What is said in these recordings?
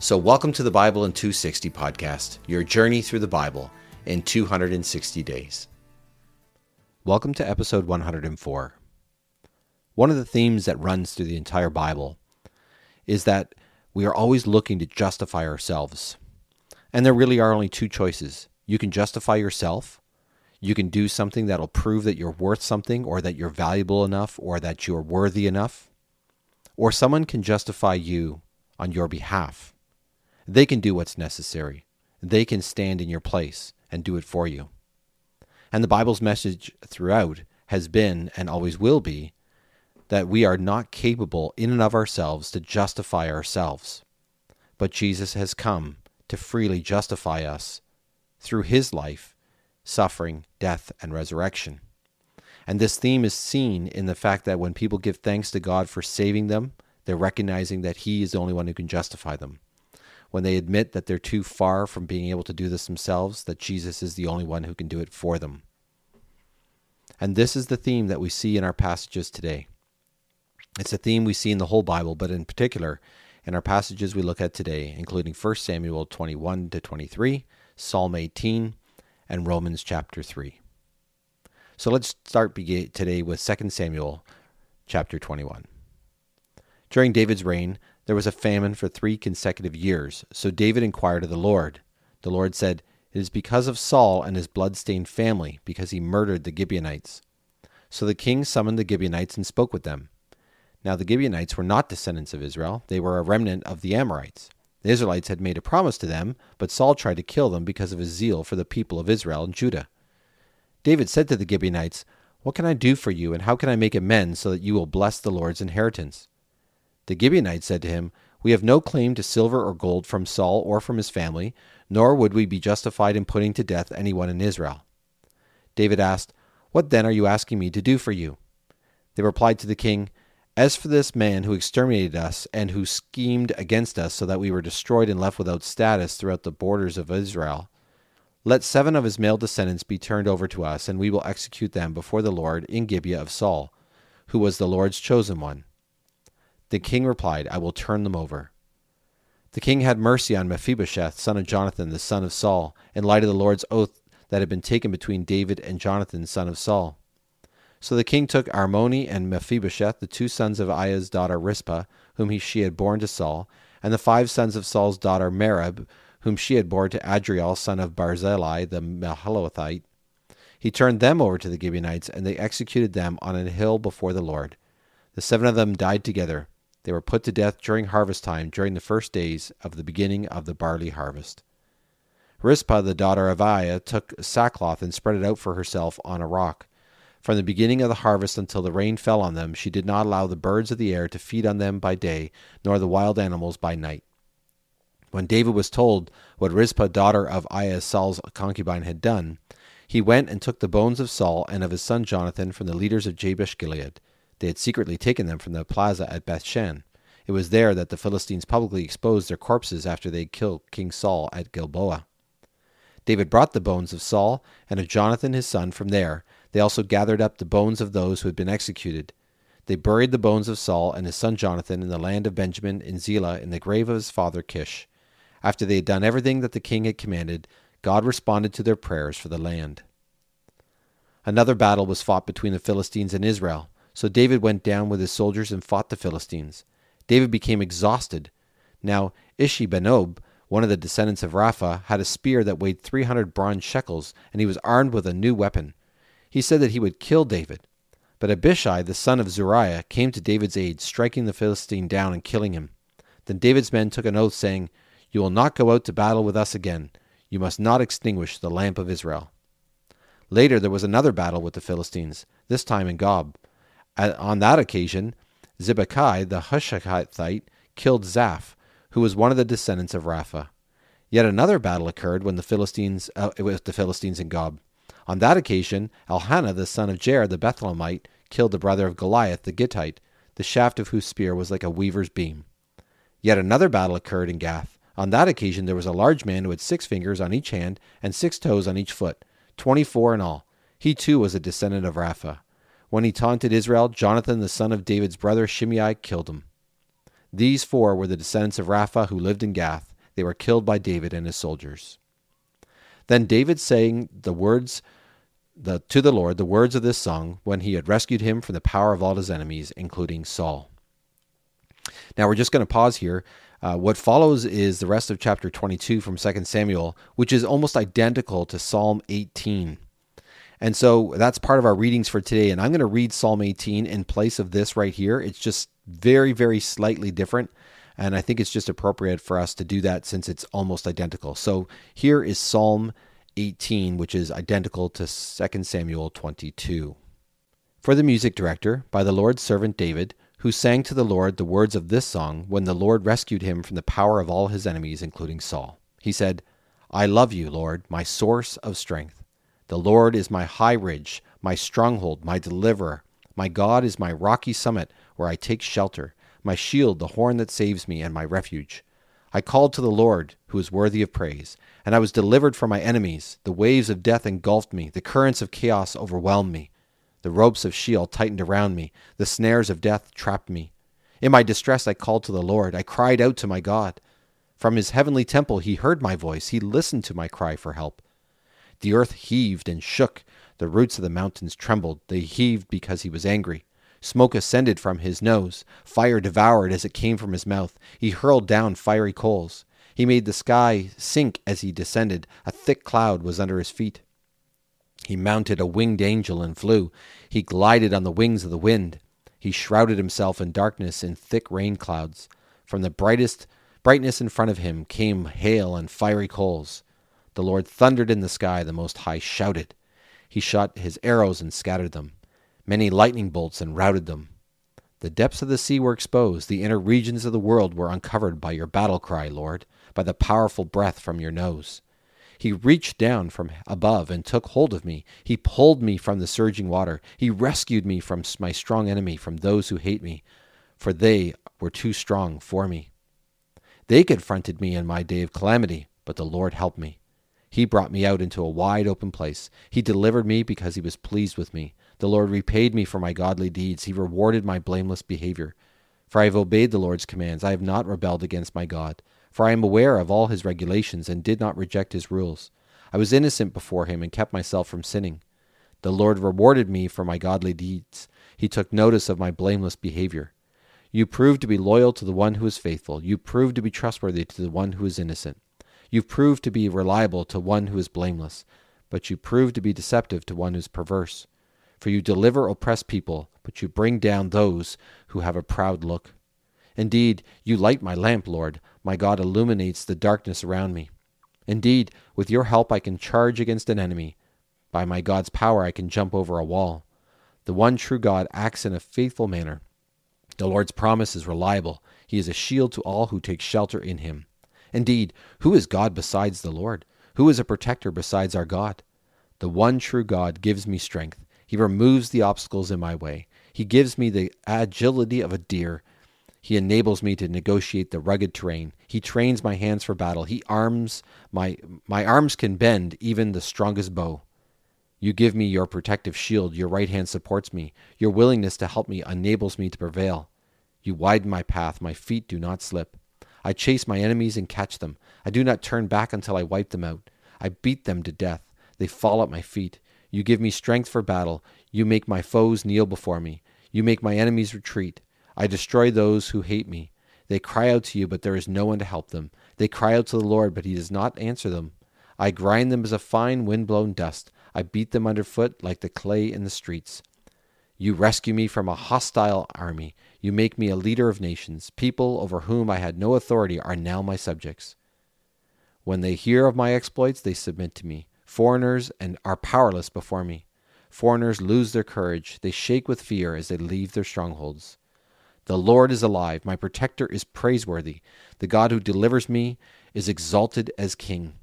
So, welcome to the Bible in 260 podcast, your journey through the Bible in 260 days. Welcome to episode 104. One of the themes that runs through the entire Bible is that we are always looking to justify ourselves. And there really are only two choices. You can justify yourself, you can do something that'll prove that you're worth something, or that you're valuable enough, or that you're worthy enough, or someone can justify you on your behalf. They can do what's necessary. They can stand in your place and do it for you. And the Bible's message throughout has been and always will be that we are not capable in and of ourselves to justify ourselves. But Jesus has come to freely justify us through his life, suffering, death, and resurrection. And this theme is seen in the fact that when people give thanks to God for saving them, they're recognizing that he is the only one who can justify them when they admit that they're too far from being able to do this themselves, that Jesus is the only one who can do it for them. And this is the theme that we see in our passages today. It's a theme we see in the whole Bible, but in particular in our passages we look at today, including 1 Samuel 21 to 23, Psalm 18, and Romans chapter 3. So let's start today with 2 Samuel chapter 21. During David's reign, there was a famine for three consecutive years. So David inquired of the Lord. The Lord said, It is because of Saul and his blood-stained family, because he murdered the Gibeonites. So the king summoned the Gibeonites and spoke with them. Now the Gibeonites were not descendants of Israel, they were a remnant of the Amorites. The Israelites had made a promise to them, but Saul tried to kill them because of his zeal for the people of Israel and Judah. David said to the Gibeonites, What can I do for you, and how can I make amends so that you will bless the Lord's inheritance? The Gibeonites said to him, We have no claim to silver or gold from Saul or from his family, nor would we be justified in putting to death anyone in Israel. David asked, What then are you asking me to do for you? They replied to the king, As for this man who exterminated us and who schemed against us so that we were destroyed and left without status throughout the borders of Israel, let seven of his male descendants be turned over to us, and we will execute them before the Lord in Gibeah of Saul, who was the Lord's chosen one. The king replied, I will turn them over. The king had mercy on Mephibosheth, son of Jonathan, the son of Saul, in light of the Lord's oath that had been taken between David and Jonathan, son of Saul. So the king took Armoni and Mephibosheth, the two sons of Aiah's daughter Rizpah, whom he, she had borne to Saul, and the five sons of Saul's daughter Merab, whom she had borne to Adriel, son of Barzillai the Meholathite. He turned them over to the Gibeonites, and they executed them on a hill before the Lord. The seven of them died together, they were put to death during harvest time, during the first days of the beginning of the barley harvest. Rizpah, the daughter of Aiah, took sackcloth and spread it out for herself on a rock. From the beginning of the harvest until the rain fell on them, she did not allow the birds of the air to feed on them by day, nor the wild animals by night. When David was told what Rizpah, daughter of Aiah, Saul's concubine, had done, he went and took the bones of Saul and of his son Jonathan from the leaders of Jabesh Gilead. They had secretly taken them from the plaza at Bethshan. It was there that the Philistines publicly exposed their corpses after they had killed King Saul at Gilboa. David brought the bones of Saul and of Jonathan his son from there. They also gathered up the bones of those who had been executed. They buried the bones of Saul and his son Jonathan in the land of Benjamin in Zelah in the grave of his father Kish. After they had done everything that the king had commanded, God responded to their prayers for the land. Another battle was fought between the Philistines and Israel. So David went down with his soldiers and fought the Philistines. David became exhausted. Now Ishi-Benob, one of the descendants of Rapha, had a spear that weighed 300 bronze shekels, and he was armed with a new weapon. He said that he would kill David. But Abishai, the son of Zeruiah, came to David's aid, striking the Philistine down and killing him. Then David's men took an oath, saying, You will not go out to battle with us again. You must not extinguish the lamp of Israel. Later there was another battle with the Philistines, this time in Gob on that occasion, Sibbecai the Hushathite killed Zaph, who was one of the descendants of Rapha. Yet another battle occurred when the Philistines uh, with the Philistines and Gob. On that occasion, Elhanan the son of Jair the Bethlehemite killed the brother of Goliath the Gittite, the shaft of whose spear was like a weaver's beam. Yet another battle occurred in Gath. On that occasion there was a large man who had six fingers on each hand and six toes on each foot, twenty four in all. He too was a descendant of Rapha. When he taunted Israel, Jonathan the son of David's brother Shimei killed him. These four were the descendants of Rapha who lived in Gath. They were killed by David and his soldiers. Then David sang the words the, to the Lord the words of this song when he had rescued him from the power of all his enemies, including Saul. Now we're just going to pause here. Uh, what follows is the rest of chapter 22 from 2 Samuel, which is almost identical to Psalm 18. And so that's part of our readings for today. And I'm going to read Psalm 18 in place of this right here. It's just very, very slightly different. And I think it's just appropriate for us to do that since it's almost identical. So here is Psalm 18, which is identical to 2 Samuel 22. For the music director, by the Lord's servant David, who sang to the Lord the words of this song when the Lord rescued him from the power of all his enemies, including Saul. He said, I love you, Lord, my source of strength. The Lord is my high ridge, my stronghold, my deliverer. My God is my rocky summit where I take shelter, my shield, the horn that saves me, and my refuge. I called to the Lord, who is worthy of praise, and I was delivered from my enemies. The waves of death engulfed me, the currents of chaos overwhelmed me. The ropes of Sheol tightened around me, the snares of death trapped me. In my distress I called to the Lord, I cried out to my God. From his heavenly temple he heard my voice, he listened to my cry for help. The earth heaved and shook, the roots of the mountains trembled, they heaved because he was angry. Smoke ascended from his nose. Fire devoured as it came from his mouth. He hurled down fiery coals. He made the sky sink as he descended. A thick cloud was under his feet. He mounted a winged angel and flew. He glided on the wings of the wind. He shrouded himself in darkness in thick rain clouds. From the brightest brightness in front of him came hail and fiery coals. The Lord thundered in the sky, the Most High shouted. He shot his arrows and scattered them many lightning bolts and routed them. The depths of the sea were exposed, the inner regions of the world were uncovered by your battle cry, Lord, by the powerful breath from your nose. He reached down from above and took hold of me. He pulled me from the surging water. He rescued me from my strong enemy, from those who hate me, for they were too strong for me. They confronted me in my day of calamity, but the Lord helped me. He brought me out into a wide open place. He delivered me because he was pleased with me. The Lord repaid me for my godly deeds. He rewarded my blameless behavior. For I have obeyed the Lord's commands. I have not rebelled against my God. For I am aware of all his regulations and did not reject his rules. I was innocent before him and kept myself from sinning. The Lord rewarded me for my godly deeds. He took notice of my blameless behavior. You proved to be loyal to the one who is faithful. You proved to be trustworthy to the one who is innocent. You proved to be reliable to one who is blameless. But you prove to be deceptive to one who is perverse. For you deliver oppressed people, but you bring down those who have a proud look. Indeed, you light my lamp, Lord. My God illuminates the darkness around me. Indeed, with your help I can charge against an enemy. By my God's power I can jump over a wall. The one true God acts in a faithful manner. The Lord's promise is reliable. He is a shield to all who take shelter in him. Indeed, who is God besides the Lord? Who is a protector besides our God? The one true God gives me strength. He removes the obstacles in my way. He gives me the agility of a deer. He enables me to negotiate the rugged terrain. He trains my hands for battle. He arms my my arms can bend even the strongest bow. You give me your protective shield. Your right hand supports me. Your willingness to help me enables me to prevail. You widen my path. My feet do not slip. I chase my enemies and catch them. I do not turn back until I wipe them out. I beat them to death. They fall at my feet. You give me strength for battle. You make my foes kneel before me. You make my enemies retreat. I destroy those who hate me. They cry out to you, but there is no one to help them. They cry out to the Lord, but he does not answer them. I grind them as a fine wind-blown dust. I beat them underfoot like the clay in the streets. You rescue me from a hostile army. You make me a leader of nations. People over whom I had no authority are now my subjects. When they hear of my exploits, they submit to me. Foreigners and are powerless before me. Foreigners lose their courage. They shake with fear as they leave their strongholds. The Lord is alive. My protector is praiseworthy. The God who delivers me is exalted as king.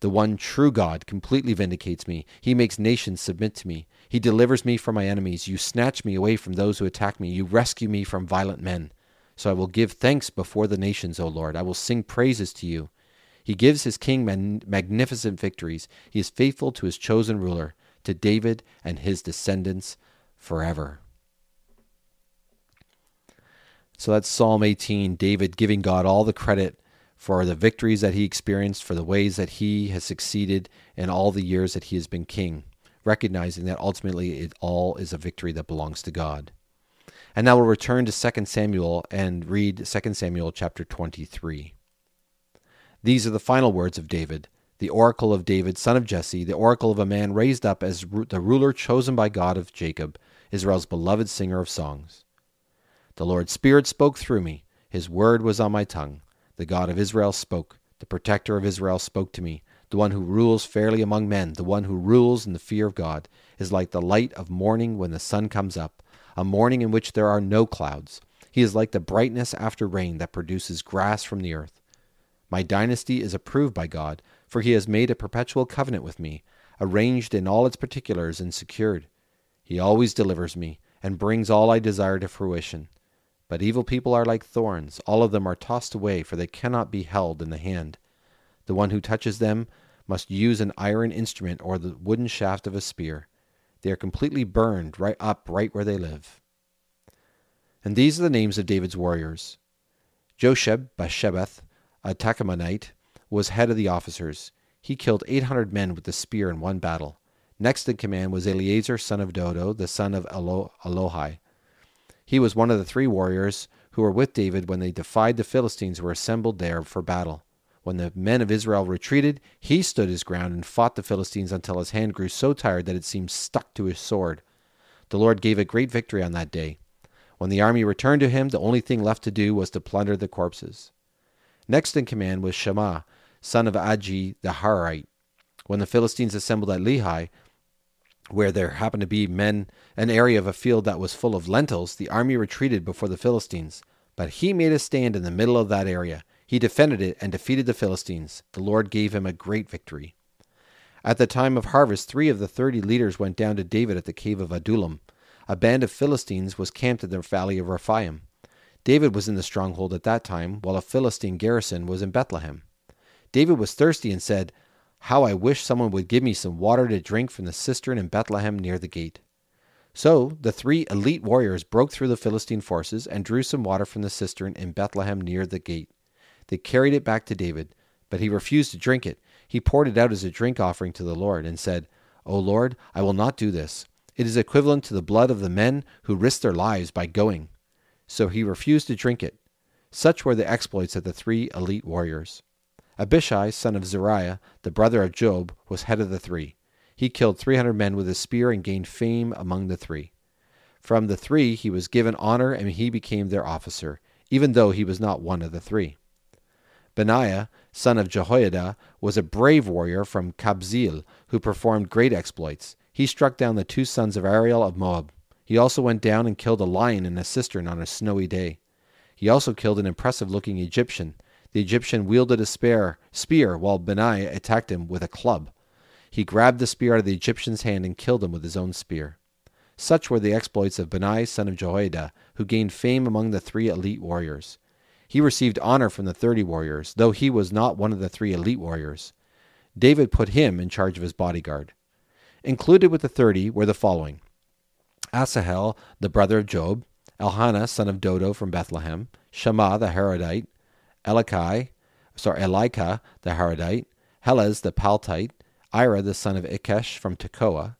The one true God completely vindicates me. He makes nations submit to me. He delivers me from my enemies. You snatch me away from those who attack me. You rescue me from violent men. So I will give thanks before the nations, O Lord. I will sing praises to you. He gives his king magnificent victories. He is faithful to his chosen ruler, to David and his descendants forever. So that's Psalm 18, David giving God all the credit for the victories that he experienced, for the ways that he has succeeded in all the years that he has been king, recognizing that ultimately it all is a victory that belongs to God. And now we'll return to 2 Samuel and read 2 Samuel chapter 23. These are the final words of David, the oracle of David, son of Jesse, the oracle of a man raised up as the ruler chosen by God of Jacob, Israel's beloved singer of songs. The Lord's Spirit spoke through me. His word was on my tongue. The God of Israel spoke. The protector of Israel spoke to me. The one who rules fairly among men, the one who rules in the fear of God, is like the light of morning when the sun comes up, a morning in which there are no clouds. He is like the brightness after rain that produces grass from the earth. My dynasty is approved by God, for he has made a perpetual covenant with me, arranged in all its particulars and secured. He always delivers me, and brings all I desire to fruition. But evil people are like thorns, all of them are tossed away, for they cannot be held in the hand. The one who touches them must use an iron instrument or the wooden shaft of a spear. They are completely burned right up right where they live. And these are the names of David's warriors. Josheb Basshebeth, a Tahkemonite, was head of the officers. He killed 800 men with the spear in one battle. Next in command was Eleazar, son of Dodo, the son of Elo-. He was one of the three warriors who were with David when they defied the Philistines who were assembled there for battle. When the men of Israel retreated, he stood his ground and fought the Philistines until his hand grew so tired that it seemed stuck to his sword. The Lord gave a great victory on that day. When the army returned to him, the only thing left to do was to plunder the corpses. Next in command was Shammah, son of Agee the Harite. When the Philistines assembled at Lehi, where there happened to be men, an area of a field that was full of lentils, the army retreated before the Philistines. But he made a stand in the middle of that area. He defended it and defeated the Philistines. The Lord gave him a great victory. At the time of harvest, three of the thirty leaders went down to David at the cave of Adullam. A band of Philistines was camped in the valley of Rephaim. David was in the stronghold at that time, while a Philistine garrison was in Bethlehem. David was thirsty and said, how I wish someone would give me some water to drink from the cistern in Bethlehem near the gate. So the three elite warriors broke through the Philistine forces and drew some water from the cistern in Bethlehem near the gate. They carried it back to David, but he refused to drink it. He poured it out as a drink offering to the Lord and said, O Lord, I will not do this. It is equivalent to the blood of the men who risked their lives by going. So he refused to drink it. Such were the exploits of the three elite warriors. Abishai, son of Zeruiah, the brother of Joab, was head of the three. He killed 300 men with a spear and gained fame among the three. From the three he was given honor and he became their officer, even though he was not one of the three. Benaiah, son of Jehoiada, was a brave warrior from Kabzeel who performed great exploits. He struck down the two sons of Ariel of Moab. He also went down and killed a lion in a cistern on a snowy day. He also killed an impressive looking Egyptian the Egyptian wielded a spear, spear while Benaiah attacked him with a club. He grabbed the spear out of the Egyptian's hand and killed him with his own spear. Such were the exploits of Benaiah son of Jehoiada, who gained fame among the three elite warriors. He received honor from the thirty warriors, though he was not one of the three elite warriors. David put him in charge of his bodyguard. Included with the thirty were the following Asahel, the brother of Joab, Elhanan, son of Dodo from Bethlehem, Shammah the Harodite, Elikai, sorry, Elika the Harodite, Helez the Paltite, Ira the son of Ikkesh from Tekoa,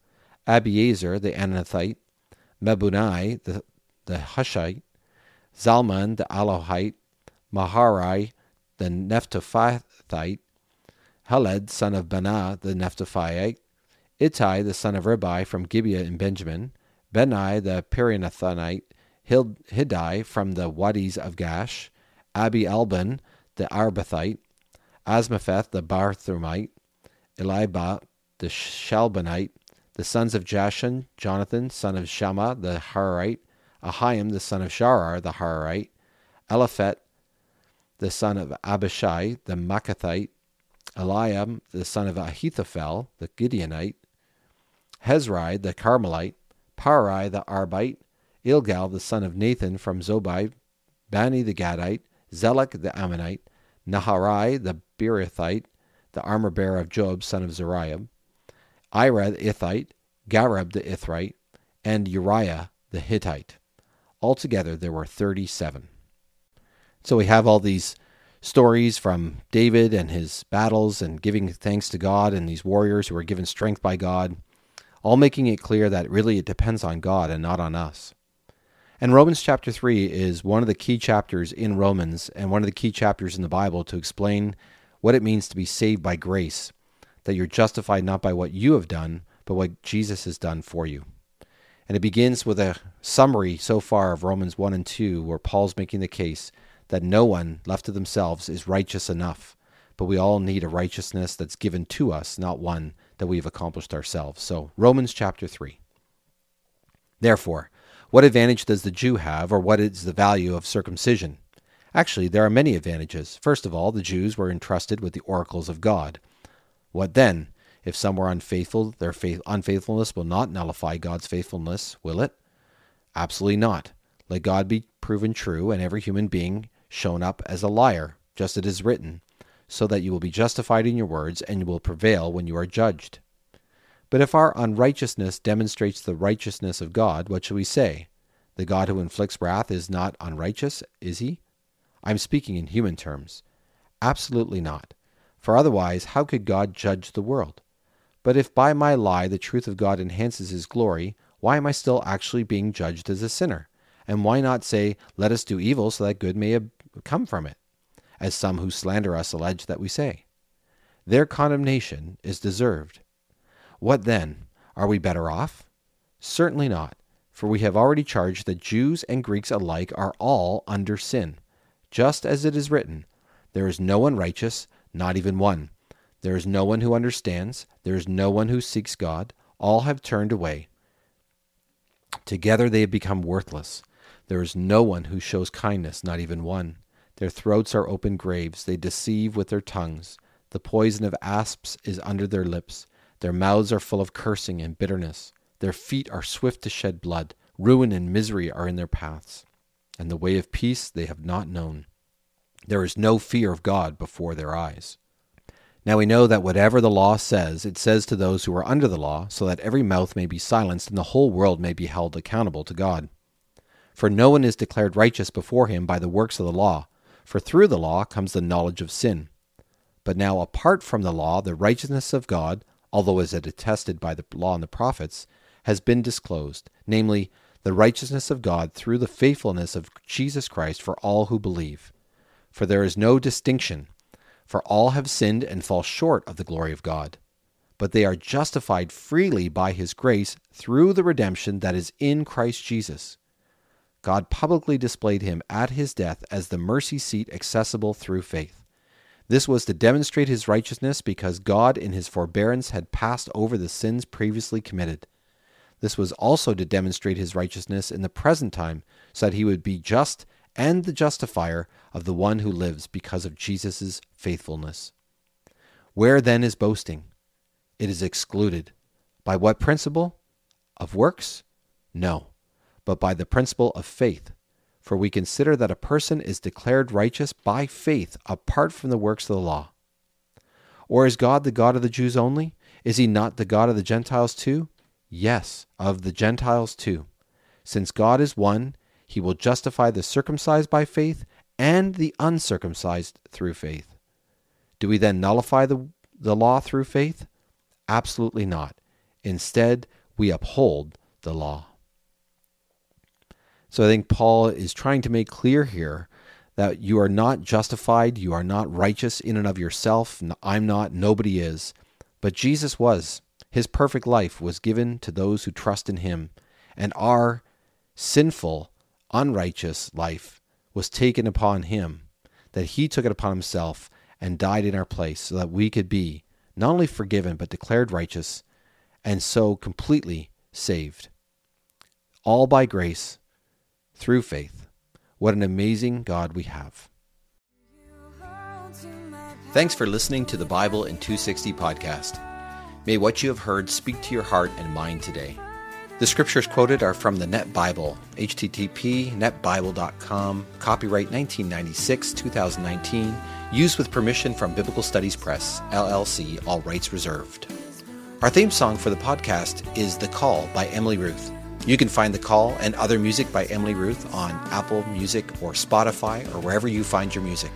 Abiezer the Anathite, Mebunai the, the Hushite, Zalman the Alohite, Maharai the Nephtophathite, Heled son of Banah the Nephtophite, Ittai the son of Ribai from Gibeah in Benjamin, Benai the Perionathonite, Hiddai from the Wadis of Gaash, Abi Albin the Arbathite, Asmapheth, the Barthumite, Eliba, the Shalbonite, the sons of Jashan, Jonathan, son of Shammah, the Harite, Ahiam the son of Sharar the Hararite, Eliphet the son of Abishai the Maacathite, Eliam the son of Ahithophel the Gideonite, Hezrai the Carmelite, Paarai the Arbite, Ilgal the son of Nathan from Zobai, Bani the Gadite, Zelek the Ammonite, Naharai the Beerothite, the armor bearer of Joab son of Zeruiah, Ira the Ithite, Gareb the Ithrite, and Uriah the Hittite. Altogether, there were 37. So we have all these stories from David and his battles and giving thanks to God and these warriors who were given strength by God, all making it clear that really it depends on God and not on us. And Romans chapter 3 is one of the key chapters in Romans and one of the key chapters in the Bible to explain what it means to be saved by grace, that you're justified not by what you have done, but what Jesus has done for you. And it begins with a summary so far of Romans 1 and 2, where Paul's making the case that no one left to themselves is righteous enough, but we all need a righteousness that's given to us, not one that we've accomplished ourselves. So, Romans chapter 3. Therefore, what advantage does the Jew have, or what is the value of circumcision? Actually, there are many advantages. First of all, the Jews were entrusted with the oracles of God. What then? If some were unfaithful, their faith, unfaithfulness will not nullify God's faithfulness, will it? Absolutely not. Let God be proven true, and every human being shown up as a liar, just as it is written, so that you will be justified in your words, and you will prevail when you are judged. But if our unrighteousness demonstrates the righteousness of God, what shall we say? The God who inflicts wrath is not unrighteous, is he? I'm speaking in human terms. Absolutely not. For otherwise, how could God judge the world? But if by my lie the truth of God enhances his glory, why am I still actually being judged as a sinner? And why not say, Let us do evil so that good may come from it, as some who slander us allege that we say? Their condemnation is deserved. What then? Are we better off? Certainly not, for we have already charged that Jews and Greeks alike are all under sin. Just as it is written, There is no one righteous, not even one. There is no one who understands. There is no one who seeks God. All have turned away. Together they have become worthless. There is no one who shows kindness, not even one. Their throats are open graves. They deceive with their tongues. The poison of asps is under their lips. Their mouths are full of cursing and bitterness. Their feet are swift to shed blood. Ruin and misery are in their paths. And the way of peace they have not known. There is no fear of God before their eyes. Now we know that whatever the law says, it says to those who are under the law, so that every mouth may be silenced and the whole world may be held accountable to God. For no one is declared righteous before him by the works of the law, for through the law comes the knowledge of sin. But now, apart from the law, the righteousness of God, although as attested by the law and the prophets, has been disclosed, namely, the righteousness of God through the faithfulness of Jesus Christ for all who believe. For there is no distinction for all have sinned and fall short of the glory of God. But they are justified freely by his grace through the redemption that is in Christ Jesus. God publicly displayed him at his death as the mercy seat accessible through faith. This was to demonstrate his righteousness because God, in his forbearance, had passed over the sins previously committed. This was also to demonstrate his righteousness in the present time, so that he would be just and the justifier of the one who lives because of Jesus' faithfulness. Where then is boasting? It is excluded. By what principle? Of works? No, but by the principle of faith. For we consider that a person is declared righteous by faith apart from the works of the law. Or is God the God of the Jews only? Is he not the God of the Gentiles too? Yes, of the Gentiles too. Since God is one, he will justify the circumcised by faith and the uncircumcised through faith. Do we then nullify the, the law through faith? Absolutely not. Instead, we uphold the law. So I think Paul is trying to make clear here that you are not justified, you are not righteous in and of yourself. I'm not, nobody is. But Jesus was. His perfect life was given to those who trust in him, and our sinful unrighteous life was taken upon him, that he took it upon himself and died in our place so that we could be not only forgiven but declared righteous and so completely saved. All by grace through faith. What an amazing God we have. Thanks for listening to the Bible in 260 podcast. May what you have heard speak to your heart and mind today. The scriptures quoted are from the Net Bible, http netbible.com, copyright 1996 2019, used with permission from Biblical Studies Press, LLC, all rights reserved. Our theme song for the podcast is The Call by Emily Ruth. You can find The Call and other music by Emily Ruth on Apple Music or Spotify or wherever you find your music.